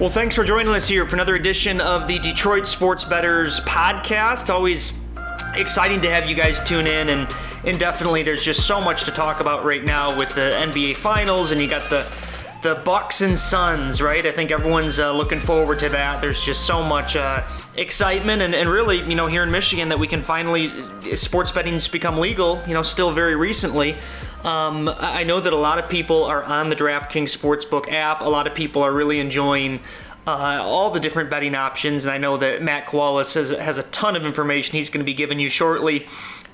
Well, thanks for joining us here for another edition of the Detroit Sports Betters podcast. Always exciting to have you guys tune in and and definitely there's just so much to talk about right now with the NBA finals and you got the the Bucks and Suns, right? I think everyone's uh, looking forward to that. There's just so much uh, excitement, and, and really, you know, here in Michigan, that we can finally sports betting's become legal. You know, still very recently. Um, I know that a lot of people are on the DraftKings Sportsbook app. A lot of people are really enjoying. Uh, all the different betting options, and I know that Matt Koalas has, has a ton of information he's going to be giving you shortly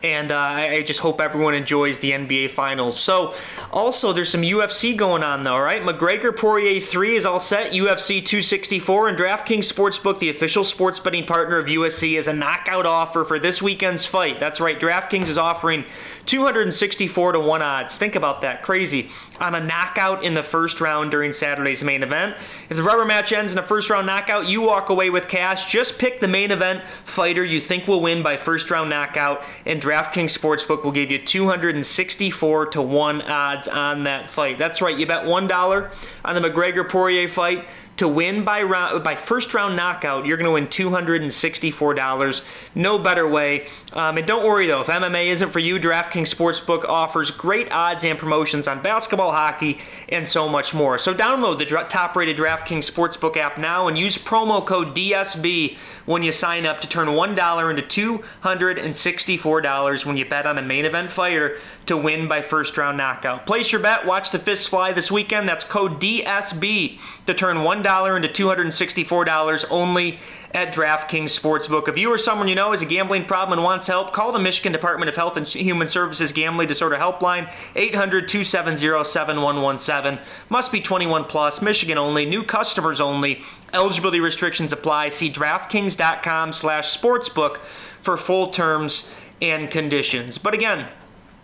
and uh, I just hope everyone enjoys the NBA Finals. So, also, there's some UFC going on, though, right? McGregor Poirier 3 is all set. UFC 264 and DraftKings Sportsbook, the official sports betting partner of UFC, is a knockout offer for this weekend's fight. That's right, DraftKings is offering 264 to 1 odds. Think about that. Crazy. On a knockout in the first round during Saturday's main event. If the rubber match ends in a first round knockout, you walk away with cash. Just pick the main event fighter you think will win by first round knockout, and DraftKings Sportsbook will give you 264 to 1 odds on that fight. That's right, you bet $1 on the McGregor Poirier fight to win by round by first round knockout, you're going to win $264. No better way. Um, and don't worry though, if MMA isn't for you, DraftKings Sportsbook offers great odds and promotions on basketball, hockey, and so much more. So download the top-rated DraftKings Sportsbook app now and use promo code DSB when you sign up to turn $1 into $264 when you bet on a main event fighter to win by first round knockout. Place your bet, watch the fists fly this weekend. That's code DSB to turn $1 into $264 only at DraftKings Sportsbook. If you or someone you know has a gambling problem and wants help, call the Michigan Department of Health and Human Services Gambling Disorder Helpline, 800-270-7117. Must be 21 plus, Michigan only, new customers only. Eligibility restrictions apply. See DraftKings.com slash sportsbook for full terms and conditions. But again,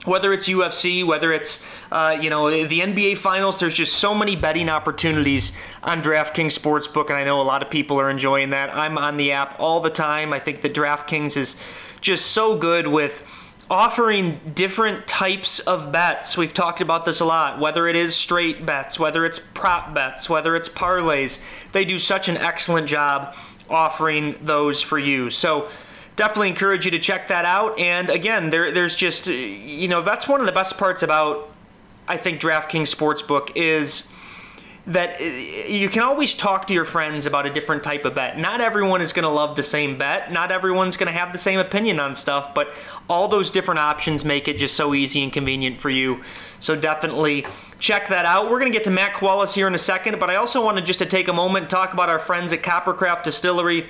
whether it's UFC, whether it's uh, you know the NBA Finals, there's just so many betting opportunities on DraftKings Sportsbook, and I know a lot of people are enjoying that. I'm on the app all the time. I think that DraftKings is just so good with offering different types of bets. We've talked about this a lot, whether it is straight bets, whether it's prop bets, whether it's parlays. They do such an excellent job offering those for you. So definitely encourage you to check that out. And again, there, there's just, you know, that's one of the best parts about, I think, DraftKings Sportsbook is that you can always talk to your friends about a different type of bet. Not everyone is going to love the same bet. Not everyone's going to have the same opinion on stuff, but all those different options make it just so easy and convenient for you. So definitely check that out. We're going to get to Matt Koalas here in a second, but I also wanted just to take a moment and talk about our friends at Coppercraft Distillery.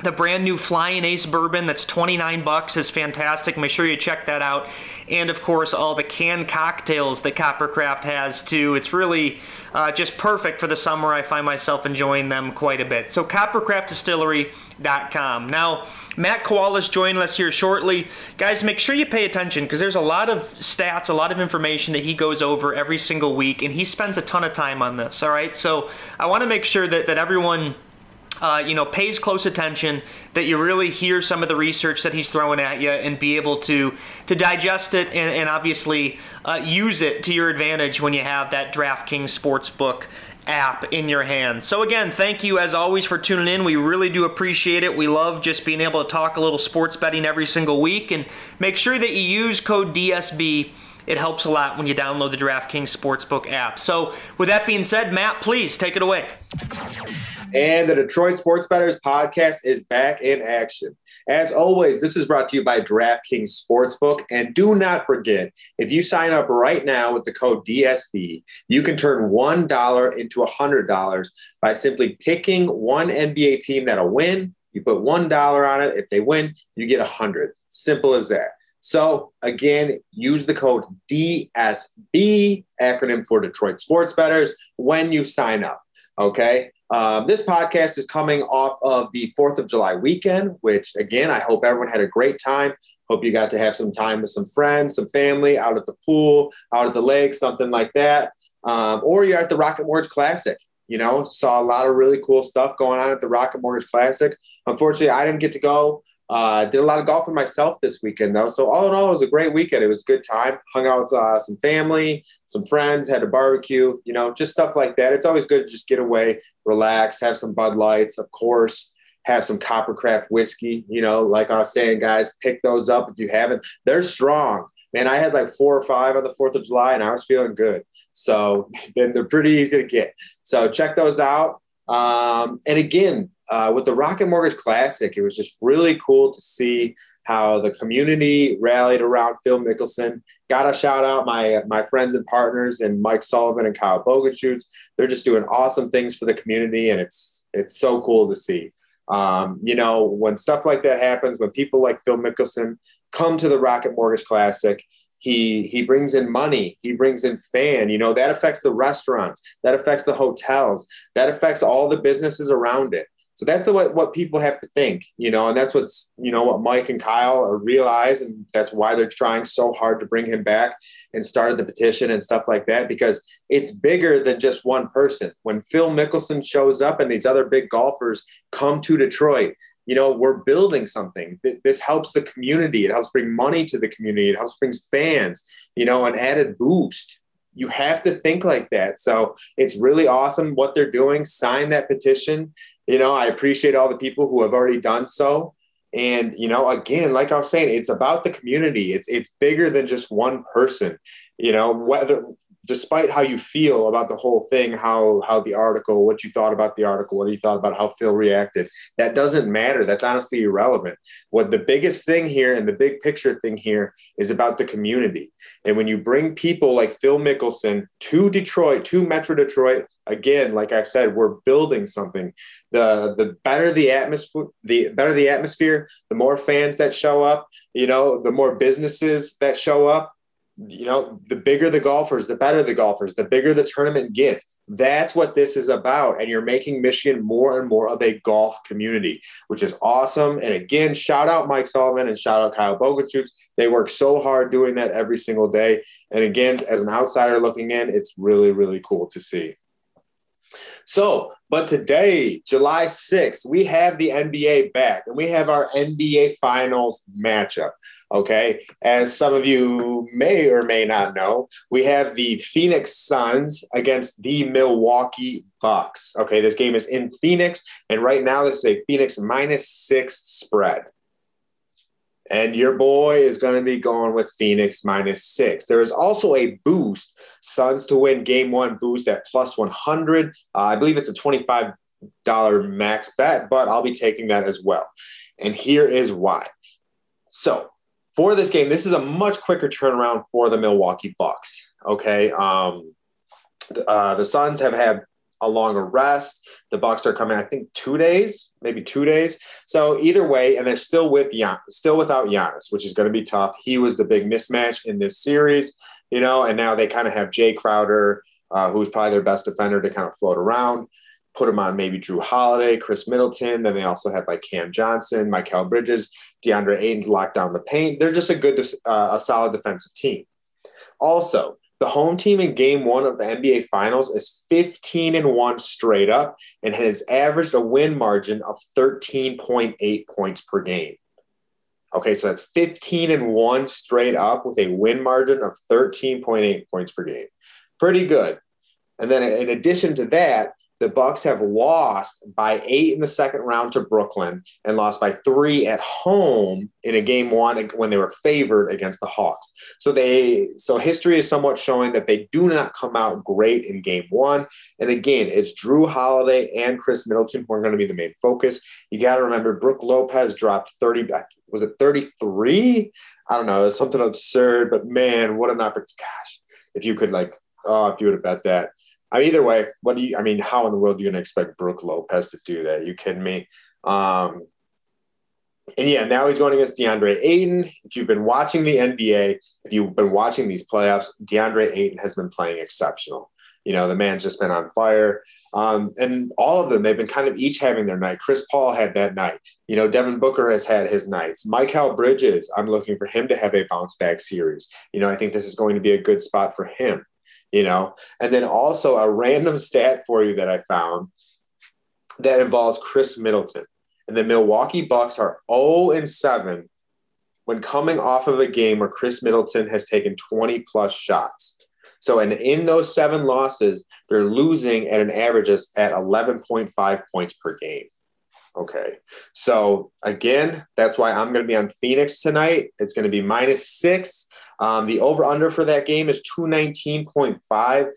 The brand new Flying Ace bourbon that's 29 bucks is fantastic. Make sure you check that out. And of course, all the canned cocktails that Coppercraft has too. It's really uh, just perfect for the summer. I find myself enjoying them quite a bit. So, coppercraftdistillery.com. Now, Matt Koalas joining us here shortly. Guys, make sure you pay attention because there's a lot of stats, a lot of information that he goes over every single week, and he spends a ton of time on this. All right, so I want to make sure that, that everyone uh, you know, pays close attention, that you really hear some of the research that he's throwing at you and be able to to digest it and, and obviously uh, use it to your advantage when you have that DraftKings Sportsbook app in your hands. So again, thank you as always for tuning in. We really do appreciate it. We love just being able to talk a little sports betting every single week and make sure that you use code DSB. It helps a lot when you download the DraftKings Sportsbook app. So, with that being said, Matt, please take it away. And the Detroit Sports Betters podcast is back in action. As always, this is brought to you by DraftKings Sportsbook. And do not forget, if you sign up right now with the code DSB, you can turn $1 into $100 by simply picking one NBA team that'll win. You put $1 on it. If they win, you get 100 Simple as that. So again, use the code DSB, acronym for Detroit Sports Betters, when you sign up. Okay. Um, this podcast is coming off of the 4th of July weekend, which again, I hope everyone had a great time. Hope you got to have some time with some friends, some family out at the pool, out at the lake, something like that. Um, or you're at the Rocket Mortgage Classic. You know, saw a lot of really cool stuff going on at the Rocket Mortgage Classic. Unfortunately, I didn't get to go, Uh, did a lot of golfing myself this weekend though. So all in all, it was a great weekend. It was a good time. Hung out with uh, some family, some friends, had a barbecue. You know, just stuff like that. It's always good to just get away, relax, have some Bud Lights, of course. Have some Coppercraft whiskey. You know, like I was saying, guys, pick those up if you haven't. They're strong. Man, I had like four or five on the Fourth of July, and I was feeling good. So then they're pretty easy to get. So check those out. Um, and again, uh, with the Rocket Mortgage Classic, it was just really cool to see how the community rallied around Phil Mickelson. Got to shout out my my friends and partners and Mike Sullivan and Kyle Bogenschutz. They're just doing awesome things for the community, and it's it's so cool to see. Um, you know, when stuff like that happens, when people like Phil Mickelson come to the Rocket Mortgage Classic, he he brings in money he brings in fan you know that affects the restaurants that affects the hotels that affects all the businesses around it so that's the, what, what people have to think you know and that's what's you know what mike and kyle realize and that's why they're trying so hard to bring him back and started the petition and stuff like that because it's bigger than just one person. When phil mickelson shows up and these other big golfers come to detroit you know we're building something. This helps the community. It helps bring money to the community. It helps bring fans you know an added boost. You have to think like that. So it's really awesome what they're doing. Sign that petition you know i appreciate all the people who have already done so and you know again like i was saying it's about the community it's it's bigger than just one person you know whether despite how you feel about the whole thing, how how the article, what you thought about the article, what you thought about how Phil reacted, that doesn't matter. That's honestly irrelevant. What the biggest thing here and the big picture thing here is about the community. And when you bring people like Phil Mickelson to Detroit, to Metro Detroit, again, like I said, we're building something. The the better the atmosphere, the better the atmosphere, the more fans that show up, you know, the more businesses that show up you know, the bigger the golfers, the better the golfers, the bigger the tournament gets. That's what this is about. And you're making Michigan more and more of a golf community, which is awesome. And again, shout out Mike Sullivan and shout out Kyle Bogenschutz. They work so hard doing that every single day. And again, as an outsider looking in, it's really, really cool to see. So, but today, July 6th, we have the NBA back and we have our NBA Finals matchup. Okay. As some of you may or may not know, we have the Phoenix Suns against the Milwaukee Bucks. Okay. This game is in Phoenix. And right now, this is a Phoenix minus six spread. And your boy is going to be going with Phoenix minus six. There is also a boost, Suns to win game one boost at plus 100. Uh, I believe it's a $25 max bet, but I'll be taking that as well. And here is why. So for this game, this is a much quicker turnaround for the Milwaukee Bucks. Okay. Um, uh, the Suns have had a longer rest. The Bucks are coming, I think, two days, maybe two days. So either way, and they're still with Gian, still without Giannis, which is going to be tough. He was the big mismatch in this series, you know, and now they kind of have Jae Crowder, uh, who's probably their best defender to kind of float around. Put him on maybe Jrue Holiday, Khris Middleton. Then they also had like Cam Johnson, Mikal Bridges. DeAndre Ayton to lock down the paint. They're just a good, uh, a solid defensive team. Also, the home team in game one of the NBA Finals is 15 and one straight up and has averaged a win margin of 13.8 points per game. Okay, so that's 15 and one straight up with a win margin of 13.8 points per game. Pretty good. And then in addition to that, the Bucks have lost by eight in the second round to Brooklyn and lost by three at home in a game one when they were favored against the Hawks. So they so history is somewhat showing that they do not come out great in game one. And again, it's jrue Holiday and khris Middleton who are going to be the main focus. You got to remember Brook Lopez dropped 30 was it 33? I don't know, it's something absurd, but man, what an opportunity. Gosh, if you could like, oh, if you would have bet that. I mean, either way, what do you? I mean, how in the world are you going to expect Brook Lopez to do that? Are you kidding me? Um, and yeah, now he's going against DeAndre Ayton. If you've been watching the NBA, if you've been watching these playoffs, DeAndre Ayton has been playing exceptional. You know, the man's just been on fire. Um, and all of them, they've been kind of each having their night. Chris Paul had that night. You know, Devin Booker has had his nights. Mikal Bridges, I'm looking for him to have a bounce back series. You know, I think this is going to be a good spot for him you know and then also a random stat for you that i found that involves Khris middleton And the Milwaukee Bucks are 0 and 7 when coming off of a game where Khris Middleton has taken 20 plus shots. So, and in those seven losses, they're losing at an average at 11.5 points per game. Okay. So, again, that's why I'm going to be on Phoenix tonight. It's going to be minus six. Um, the over under for that game is 219.5.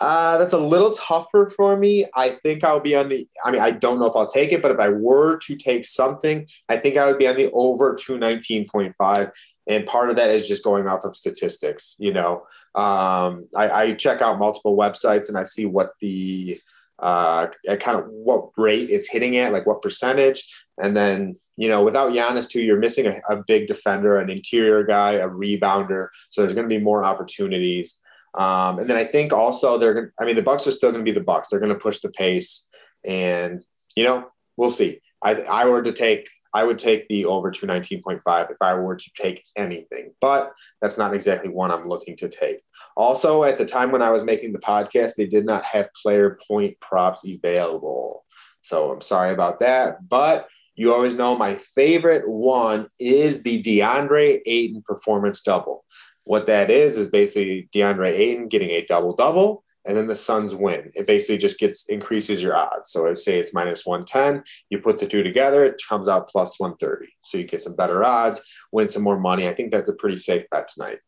Uh, that's a little tougher for me. I think I'll be on the, I mean, I don't know if I'll take it, but if I were to take something, I think I would be on the over 219.5. And part of that is just going off of statistics. You know, um, I, I check out multiple websites and I see what the, uh, kind of what rate it's hitting at, like what percentage. And then, you know, without Giannis too, you're missing a, a big defender, an interior guy, a rebounder. So there's going to be more opportunities. Um, and then I think also they're to, I mean, the Bucks are still going to be the Bucks. They're going to push the pace and, you know, we'll see. I, I were to take, I would take the over 219.5 if I were to take anything, but that's not exactly one I'm looking to take. Also, at the time when I was making the podcast, they did not have player point props available. So I'm sorry about that. But you always know my favorite one is the DeAndre Ayton performance double. What that is is basically DeAndre Ayton getting a double double, and then the Suns win. It basically just gets increases your odds. So I'd say it's minus 110. You put the two together, it comes out plus 130. So you get some better odds, win some more money. I think that's a pretty safe bet tonight.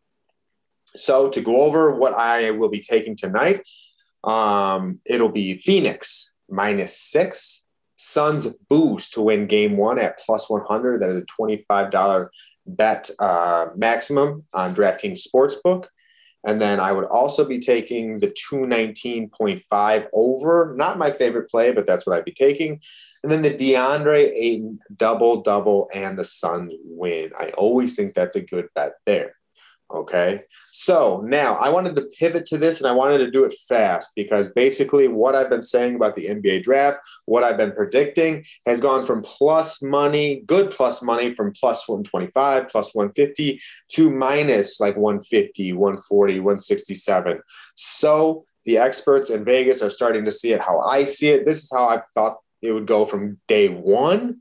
So to go over what I will be taking tonight, um, it'll be Phoenix minus six, Suns boost to win game one at plus 100. That is a $25 bet uh, maximum on DraftKings Sportsbook. And then I would also be taking the 219.5 over. Not my favorite play, but that's what I'd be taking. And then the DeAndre Ayton double double and the Suns win. I always think that's a good bet there. Okay. So now I wanted to pivot to this and I wanted to do it fast because basically what I've been saying about the NBA draft, what I've been predicting has gone from plus money, good plus money from plus 125, plus 150 to minus like 150, 140, 167. So the experts in Vegas are starting to see it how I see it. This is how I thought it would go from day one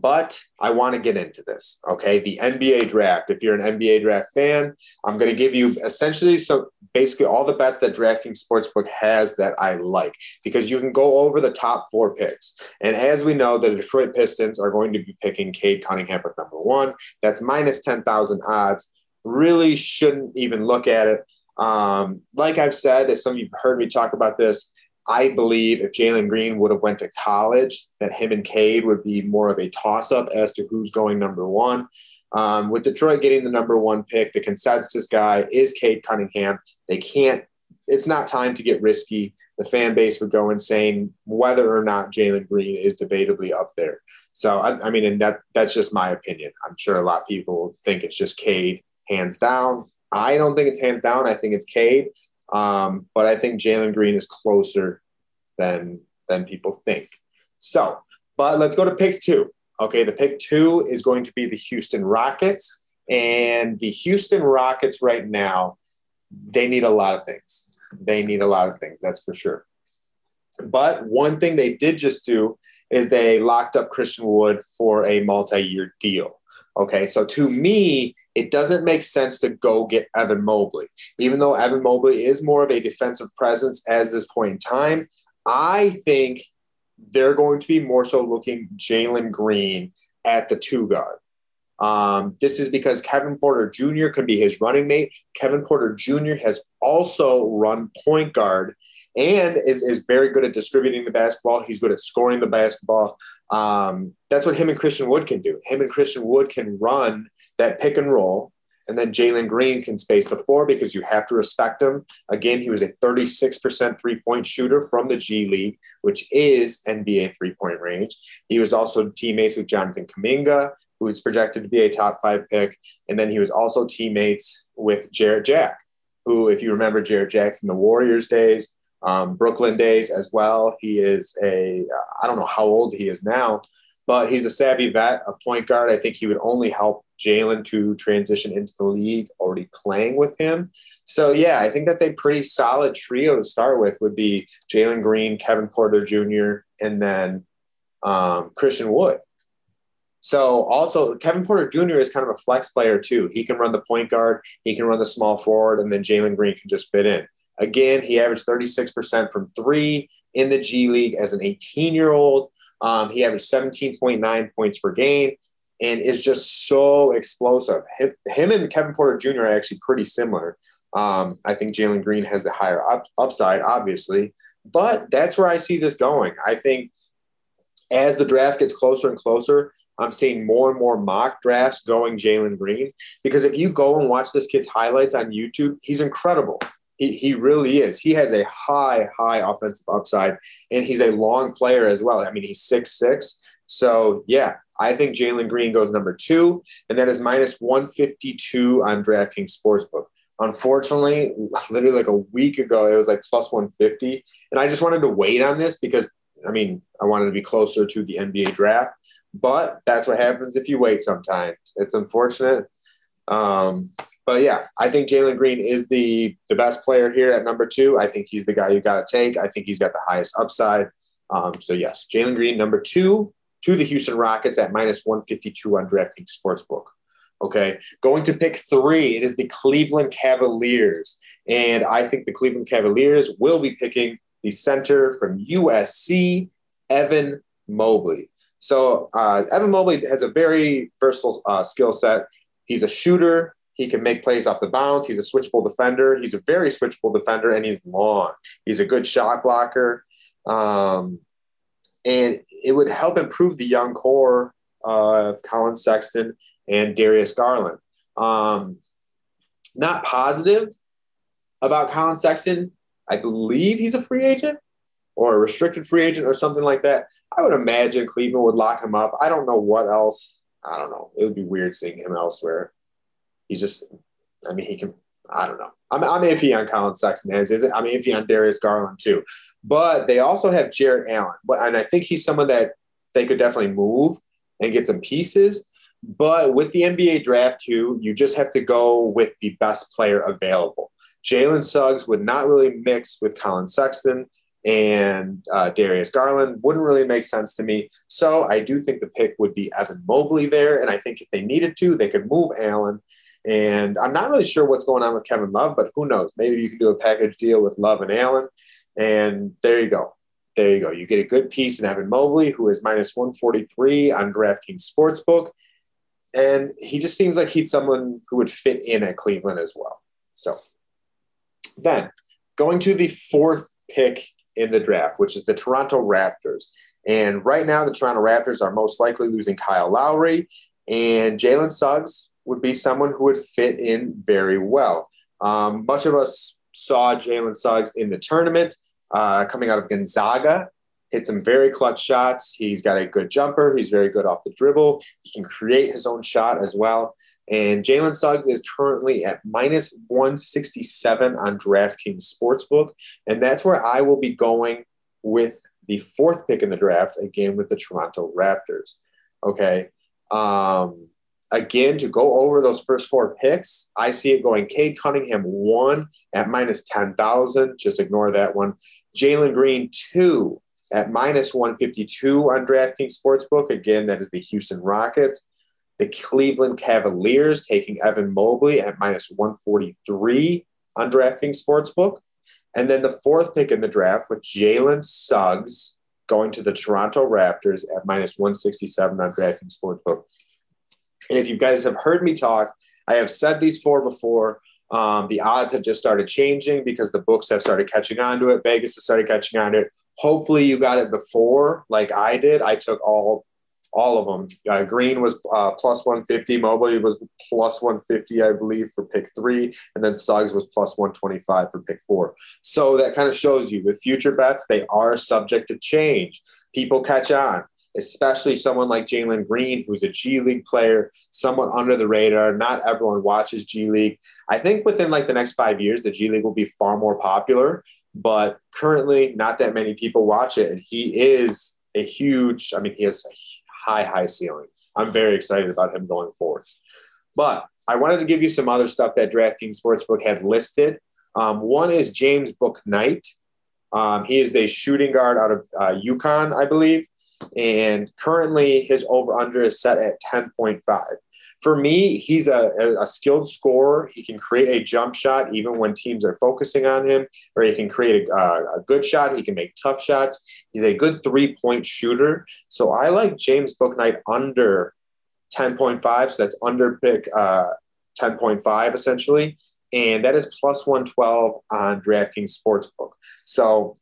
but I want to get into this. Okay. The NBA draft. If you're an NBA draft fan, I'm going to give you essentially so basically all the bets that DraftKings Sportsbook has that I like because you can go over the top four picks. And as we know, the Detroit Pistons are going to be picking Cade Cunningham at number one. That's minus 10,000 odds. Really shouldn't even look at it. Um, like I've said, as some of you heard me talk about this, I believe if Jalen Green would have went to college, that him and Cade would be more of a toss-up as to who's going number one. Um, with Detroit getting the number one pick, the consensus guy is Cade Cunningham. They can't. It's not time to get risky. The fan base would go insane whether or not Jalen Green is debatably up there. So I, I mean, and that that's just my opinion. I'm sure a lot of people think it's just Cade hands down. I don't think it's hands down. I think it's Cade. Um, but I think Jalen Green is closer than than people think. So, but let's go to pick two. Okay, the pick two is going to be the Houston Rockets. And the Houston Rockets right now, they need a lot of things. They need a lot of things, that's for sure. But one thing they did just do is they locked up Christian Wood for a multi year deal. Okay, so to me, it doesn't make sense to go get Evan Mobley. Even though Evan Mobley is more of a defensive presence as this point in time, I think they're going to be more so looking Jalen Green at the two guard. Um, this is because Kevin Porter Jr. can be his running mate. Kevin Porter Jr. has also run point guard and is, is very good at distributing the basketball. He's good at scoring the basketball. Um, that's what him and Christian Wood can do. Him and Christian Wood can run that pick and roll. And then Jalen Green can space the floor because you have to respect him. Again, he was a 36% three point shooter from the G League, which is NBA three point range. He was also teammates with Jonathan Kuminga, who is projected to be a top five pick. And then he was also teammates with Jarrett Jack, who, if you remember Jarrett Jack from the Warriors days, um, Brooklyn days as well. He is a uh, don't know how old he is now, but he's a savvy vet, a point guard. I think he would only help Jalen to transition into the league already playing with him. So, yeah, I think that's a pretty solid trio to start with would be Jalen Green, Kevin Porter Jr., and then um, Christian Wood. So also Kevin Porter Jr. is kind of a flex player too. He can run the point guard, he can run the small forward, and then Jalen Green can just fit in. Again, he averaged 36% from three in the G League as an 18 year old. Um, he averaged 17.9 points per game and is just so explosive. Him, and Kevin Porter Jr. are actually pretty similar. Um, I think Jalen Green has the higher up, upside, obviously, but that's where I see this going. I think as the draft gets closer and closer, I'm seeing more and more mock drafts going Jalen Green because if you go and watch this kid's highlights on YouTube, he's incredible. He, he really is. He has a high, high offensive upside, and he's a long player as well. I mean, he's six six. So yeah, I think Jalen Green goes number two, and that is minus 152 on DraftKings Sportsbook. Unfortunately, literally like a week ago, it was like plus 150. And I just wanted to wait on this because, I mean, I wanted to be closer to the NBA draft. But that's what happens if you wait sometimes. It's unfortunate. Um, but yeah, I think Jalen Green is the the best player here at number two. I think he's the guy you got to take. I think he's got the highest upside. Um, so yes, Jalen Green number two to the Houston Rockets at minus 152 on DraftKings Sportsbook. Okay, going to pick three, it is the Cleveland Cavaliers, and I think the Cleveland Cavaliers will be picking the center from USC, Evan Mobley. So uh, Evan Mobley has a very versatile uh, skill set. He's a shooter. He can make plays off the bounce. He's a switchable defender. He's a very switchable defender, and he's long. He's a good shot blocker. Um, and it would help improve the young core of Collin Sexton and Darius Garland. Um, not positive about Collin Sexton. I believe he's a free agent or a restricted free agent or something like that. I would imagine Cleveland would lock him up. I don't know what else. I don't know. It would be weird seeing him elsewhere. He's just, I mean, he can, I don't know. I'm, I'm iffy on Collin Sexton as is it? I'm iffy on Darius Garland too. But they also have Jarrett Allen. And I think he's someone that they could definitely move and get some pieces. But with the NBA draft too, you just have to go with the best player available. Jalen Suggs would not really mix with Collin Sexton and uh, Darius Garland wouldn't really make sense to me. So I do think the pick would be Evan Mobley there. And I think if they needed to, they could move Allen. And I'm not really sure what's going on with Kevin Love, but who knows? Maybe you can do a package deal with Love and Allen. And there you go. There you go. You get a good piece in Evan Mobley, who is minus 143 on DraftKings Sportsbook. And he just seems like he's someone who would fit in at Cleveland as well. So then going to the fourth pick in the draft, which is the Toronto Raptors. And right now, the Toronto Raptors are most likely losing Kyle Lowry, and Jalen Suggs would be someone who would fit in very well. Um, much of us saw Jalen Suggs in the tournament uh, coming out of Gonzaga. Hit some very clutch shots. He's got a good jumper. He's very good off the dribble. He can create his own shot as well. And Jalen Suggs is currently at minus 167 on DraftKings Sportsbook. And that's where I will be going with the fourth pick in the draft, again with the Toronto Raptors. Okay. Um, again, to go over those first four picks, I see it going Cade Cunningham one at minus 10,000. Just ignore that one. Jalen Green two at minus 152 on DraftKings Sportsbook. Again, that is the Houston Rockets the Cleveland Cavaliers taking Evan Mobley at minus 143 on DraftKings Sportsbook. And then the fourth pick in the draft with Jalen Suggs going to the Toronto Raptors at minus 167 on DraftKings Sportsbook. And if you guys have heard me talk, I have said these four before. Um, the odds have just started changing because the books have started catching on to it. Vegas has started catching on to it. Hopefully, you got it before, like I did. I took all all of them. Uh, Green was uh, plus 150. Mobley was plus 150, I believe, for pick three. And then Suggs was plus 125 for pick four. So that kind of shows you with future bets, they are subject to change. People catch on, especially someone like Jalen Green, who's a G League player, somewhat under the radar. Not everyone watches G League. I think within like the next five years, the G League will be far more popular. But currently, not that many people watch it. And he is a huge, I mean, he has a high, high ceiling. I'm very excited about him going forward. But I wanted to give you some other stuff that DraftKings Sportsbook had listed. Um, one is James Bouknight. Um, he is a shooting guard out of uh, UConn, I believe. And currently, his over under is set at 10.5. For me, he's a, a, skilled scorer. He can create a jump shot even when teams are focusing on him, or he can create a, a good shot. He can make tough shots. He's a good three point shooter. So I like James Bouknight under 10.5. So that's under pick uh, 10.5 essentially. And that is plus 112 on DraftKings Sportsbook. So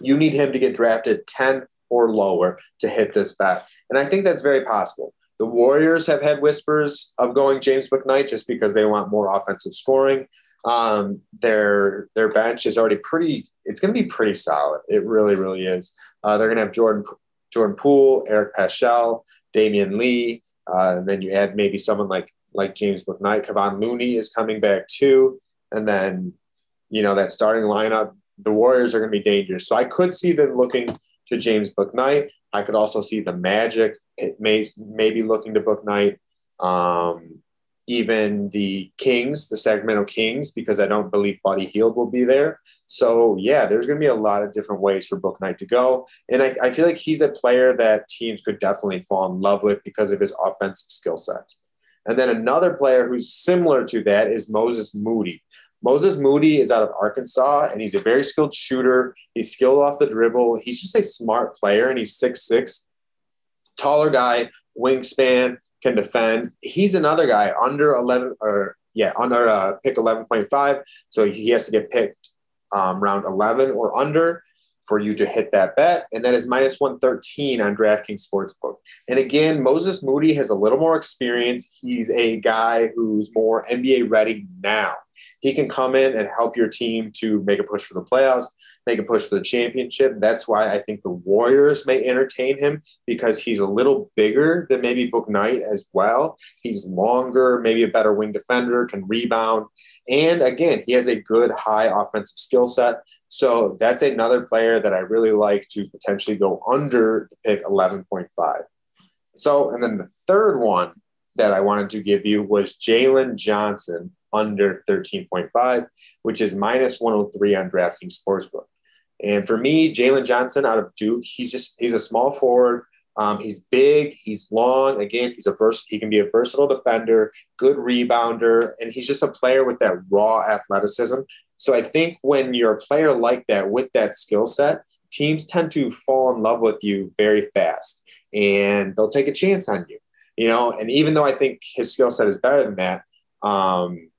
you need him to get drafted 10 or lower to hit this bet. And I think that's very possible. The Warriors have had whispers of going James Bouknight just because they want more offensive scoring. Um, their their bench is already pretty. It's going to be pretty solid. It really, really is. Uh, they're going to have Jordan Jordan Poole, Eric Paschall, Damion Lee, uh, and then you add maybe someone like like James Bouknight. Kevon Looney is coming back too, and then you know that starting lineup. The Warriors are going to be dangerous. So I could see them looking to James Bouknight. I could also see the Magic it may maybe looking to Bouknight. Um, even the Kings, the Sacramento Kings, because I don't believe Buddy Hield will be there. So yeah, there's going to be a lot of different ways for Bouknight to go, and I, I feel like he's a player that teams could definitely fall in love with because of his offensive skill set. And then another player who's similar to that is Moses Moody. Moses Moody is out of Arkansas, and he's a very skilled shooter. He's skilled off the dribble. He's just a smart player, and he's six six, taller guy, wingspan, can defend. He's another guy under eleven or yeah under uh, pick eleven point five, so he has to get picked um, round eleven or under for you to hit that bet. And that is minus 113 on DraftKings Sportsbook. And again, Moses Moody has a little more experience. He's a guy who's more NBA ready now. He can come in and help your team to make a push for the playoffs, make a push for the championship. That's why I think the Warriors may entertain him because he's a little bigger than maybe Bouknight as well. He's longer, maybe a better wing defender, can rebound. And again, he has a good high offensive skill set. So that's another player that I really like to potentially go under the pick 11.5. So, and then the third one that I wanted to give you was Jalen Johnson under 13.5, which is minus 103 on DraftKings Sportsbook. And for me, Jalen Johnson out of Duke, he's just he's a small forward. Um, he's big, he's long. Again, he's a vers- he can be a versatile defender, good rebounder, and he's just a player with that raw athleticism. So I think when you're a player like that with that skill set, teams tend to fall in love with you very fast, and they'll take a chance on you. You know, and even though I think his skill set is better than that, um,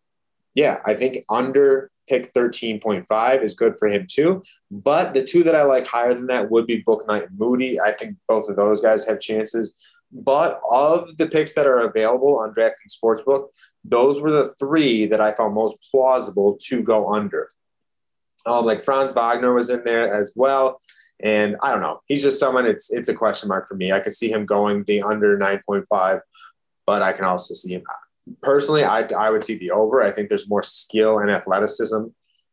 yeah, I think under pick 13.5 is good for him too. But the two that I like higher than that would be Bouknight and Moody. I think both of those guys have chances. But of the picks that are available on DraftKings Sportsbook, those were the three that I found most plausible to go under. Um, like Franz Wagner was in there as well. And I don't know. He's just someone, it's it's a question mark for me. I could see him going the under 9.5, but I can also see him personally, I, I would see the over. I think there's more skill and athleticism,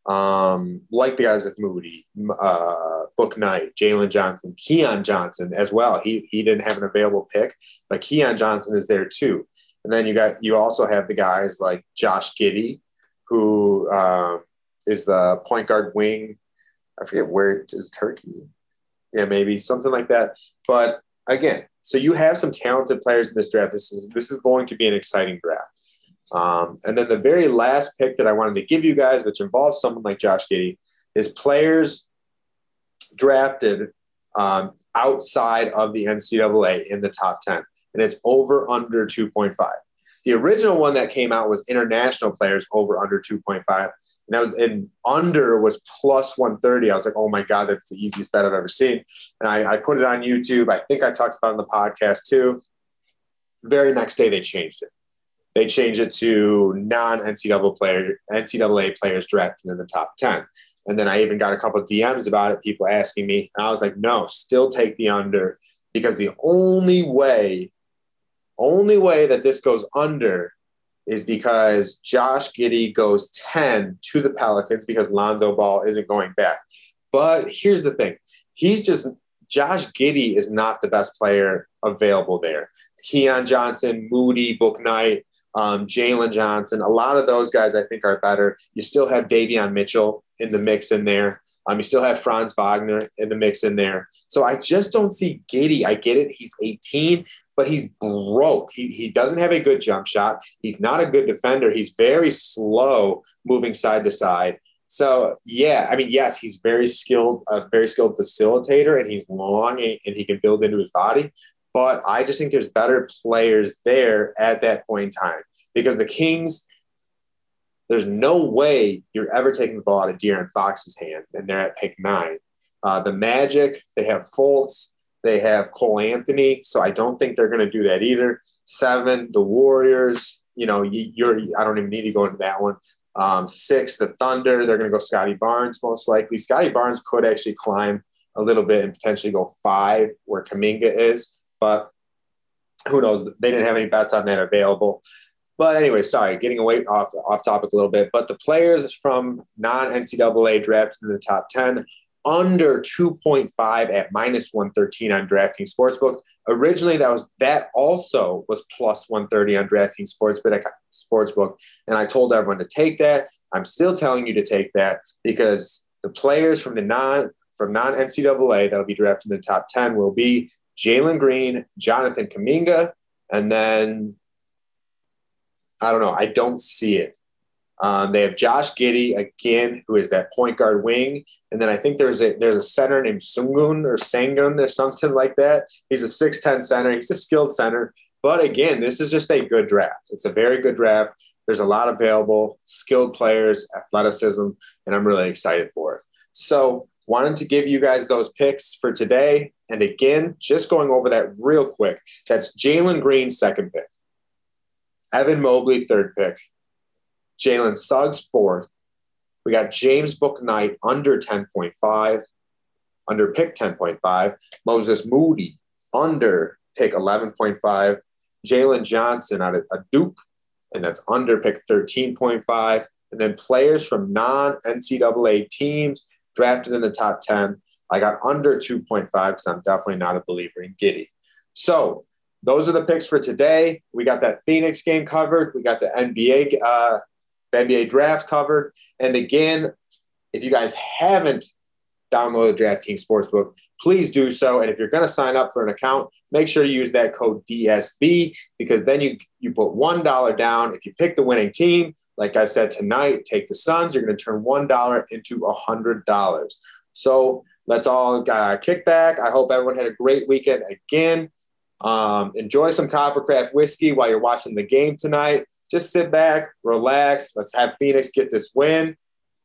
um, like the guys with Moody, uh, Bouknight, Jalen Johnson, Keon Johnson as well. He he didn't have an available pick, but Keon Johnson is there too. And then you got you also have the guys like Josh Giddey, who uh, is the point guard wing. I forget where it is Turkey. Yeah, maybe something like that. But again, so you have some talented players in this draft. This is this is going to be an exciting draft. Um, and then the very last pick that I wanted to give you guys, which involves someone like Josh Giddey, is players drafted um, outside of the NCAA in the top 10. And it's over under 2.5. The original one that came out was international players over under 2.5 and that was and under was plus 130. I was like, oh my God, that's the easiest bet I've ever seen. And I, I put it on YouTube. I think I talked about it on the podcast too. The very next day they changed it. They changed it to non-NCAA player, NCAA players drafted in the top 10. And then I even got a couple DMs about it, people asking me. And I was like, no, still take the under because the only way, only way that this goes under is because Josh Giddey goes 10 to the Pelicans because Lonzo Ball isn't going back. But here's the thing he's just, Josh Giddey is not the best player available there. Keon Johnson, Moody, Bouknight, um, Jalen Johnson, a lot of those guys I think are better. You still have Davion Mitchell in the mix in there. Um, you still have Franz Wagner in the mix in there. So I just don't see Giddey. I get it. He's 18, but he's broke. He, he doesn't have a good jump shot. He's not a good defender. He's very slow moving side to side. So yeah, I mean, yes, he's very skilled, a very skilled facilitator, and he's long and, and he can build into his body. But I just think there's better players there at that point in time because the Kings, there's no way you're ever taking the ball out of De'Aaron Fox's hand, and they're at pick nine. Uh, the Magic, they have Fultz, they have Cole Anthony, so I don't think they're going to do that either. Seven, the Warriors, you know, you're I don't even need to go into that one. Um, six, the Thunder, they're going to go Scottie Barnes most likely. Scottie Barnes could actually climb a little bit and potentially go five where Kuminga is, but who knows? They didn't have any bets on that available. But anyway, sorry, getting away off off topic a little bit. But the players from non NCAA drafted in the top 10 under 2.5 at minus 113 on DraftKings Sportsbook. Originally, that was that also was plus 130 on DraftKings Sportsbook. Sportsbook, and I told everyone to take that. I'm still telling you to take that because the players from the non from non NCAA that'll be drafted in the top 10 will be Jalen Green, Jonathan Kuminga, and then I don't know. I don't see it. Um, they have Josh Giddey again, who is that point guard wing, and then I think there's a there's a center named Sungun or Sangun or something like that. He's a six ten center. He's a skilled center, but again, this is just a good draft. It's a very good draft. There's a lot available, skilled players, athleticism, and I'm really excited for it. So, wanted to give you guys those picks for today. And again, just going over that real quick. That's Jalen Green, second pick. Evan Mobley, third pick. Jalen Suggs, fourth. We got James Bouknight under 10.5, under pick 10.5. Moses Moody under pick 11.5. Jalen Johnson out of a Duke, and that's under pick 13.5. And then players from non NCAA teams drafted in the top 10. I got under 2.5 because I'm definitely not a believer in Giddey. So those are the picks for today. We got that Phoenix game covered. We got the NBA uh, the NBA draft covered. And again, if you guys haven't downloaded DraftKings Sportsbook, please do so. And if you're going to sign up for an account, make sure you use that code DSB because then you you put one dollar down. If you pick the winning team, like I said tonight, take the Suns. You're going to turn one dollar into a hundred dollars. So let's all uh, kick back. I hope everyone had a great weekend again. Um, enjoy some Coppercraft whiskey while you're watching the game tonight. Just sit back, relax. Let's have Phoenix get this win.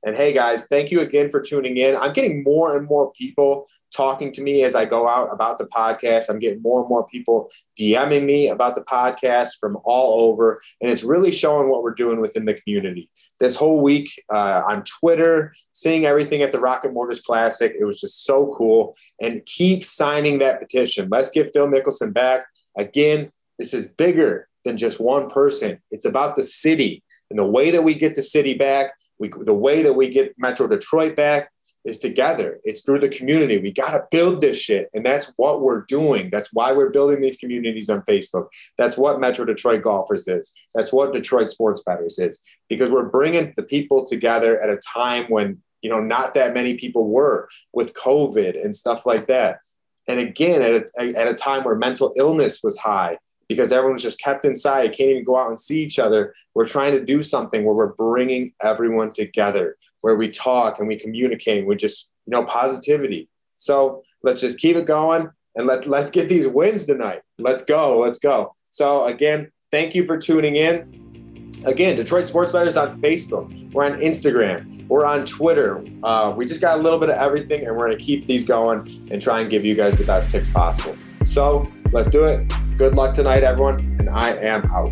And hey, guys, thank you again for tuning in. I'm getting more and more people talking to me as I go out about the podcast. I'm getting more and more people DMing me about the podcast from all over. And it's really showing what we're doing within the community. This whole week uh, on Twitter, seeing everything at the Rocket Mortgage Classic, it was just so cool. And keep signing that petition. Let's get Phil Mickelson back. Again, this is bigger than just one person. It's about the city and the way that we get the city back. We, the way that we get Metro Detroit back is together. It's through the community. We got to build this shit. And that's what we're doing. That's why we're building these communities on Facebook. That's what Metro Detroit Golfers is. That's what Detroit Sports Betters is. Because we're bringing the people together at a time when, you know, not that many people were with COVID and stuff like that. And again, at a, at a time where mental illness was high because everyone's just kept inside, can't even go out and see each other. We're trying to do something where we're bringing everyone together, where we talk and we communicate with just, you know, positivity. So let's just keep it going and let, let's get these wins tonight. Let's go. Let's go. So again, thank you for tuning in. Again, Detroit Sports Betters on Facebook. We're on Instagram. We're on Twitter. Uh, we just got a little bit of everything, and we're going to keep these going and try and give you guys the best picks possible. So let's do it. Good luck tonight, everyone, and I am out.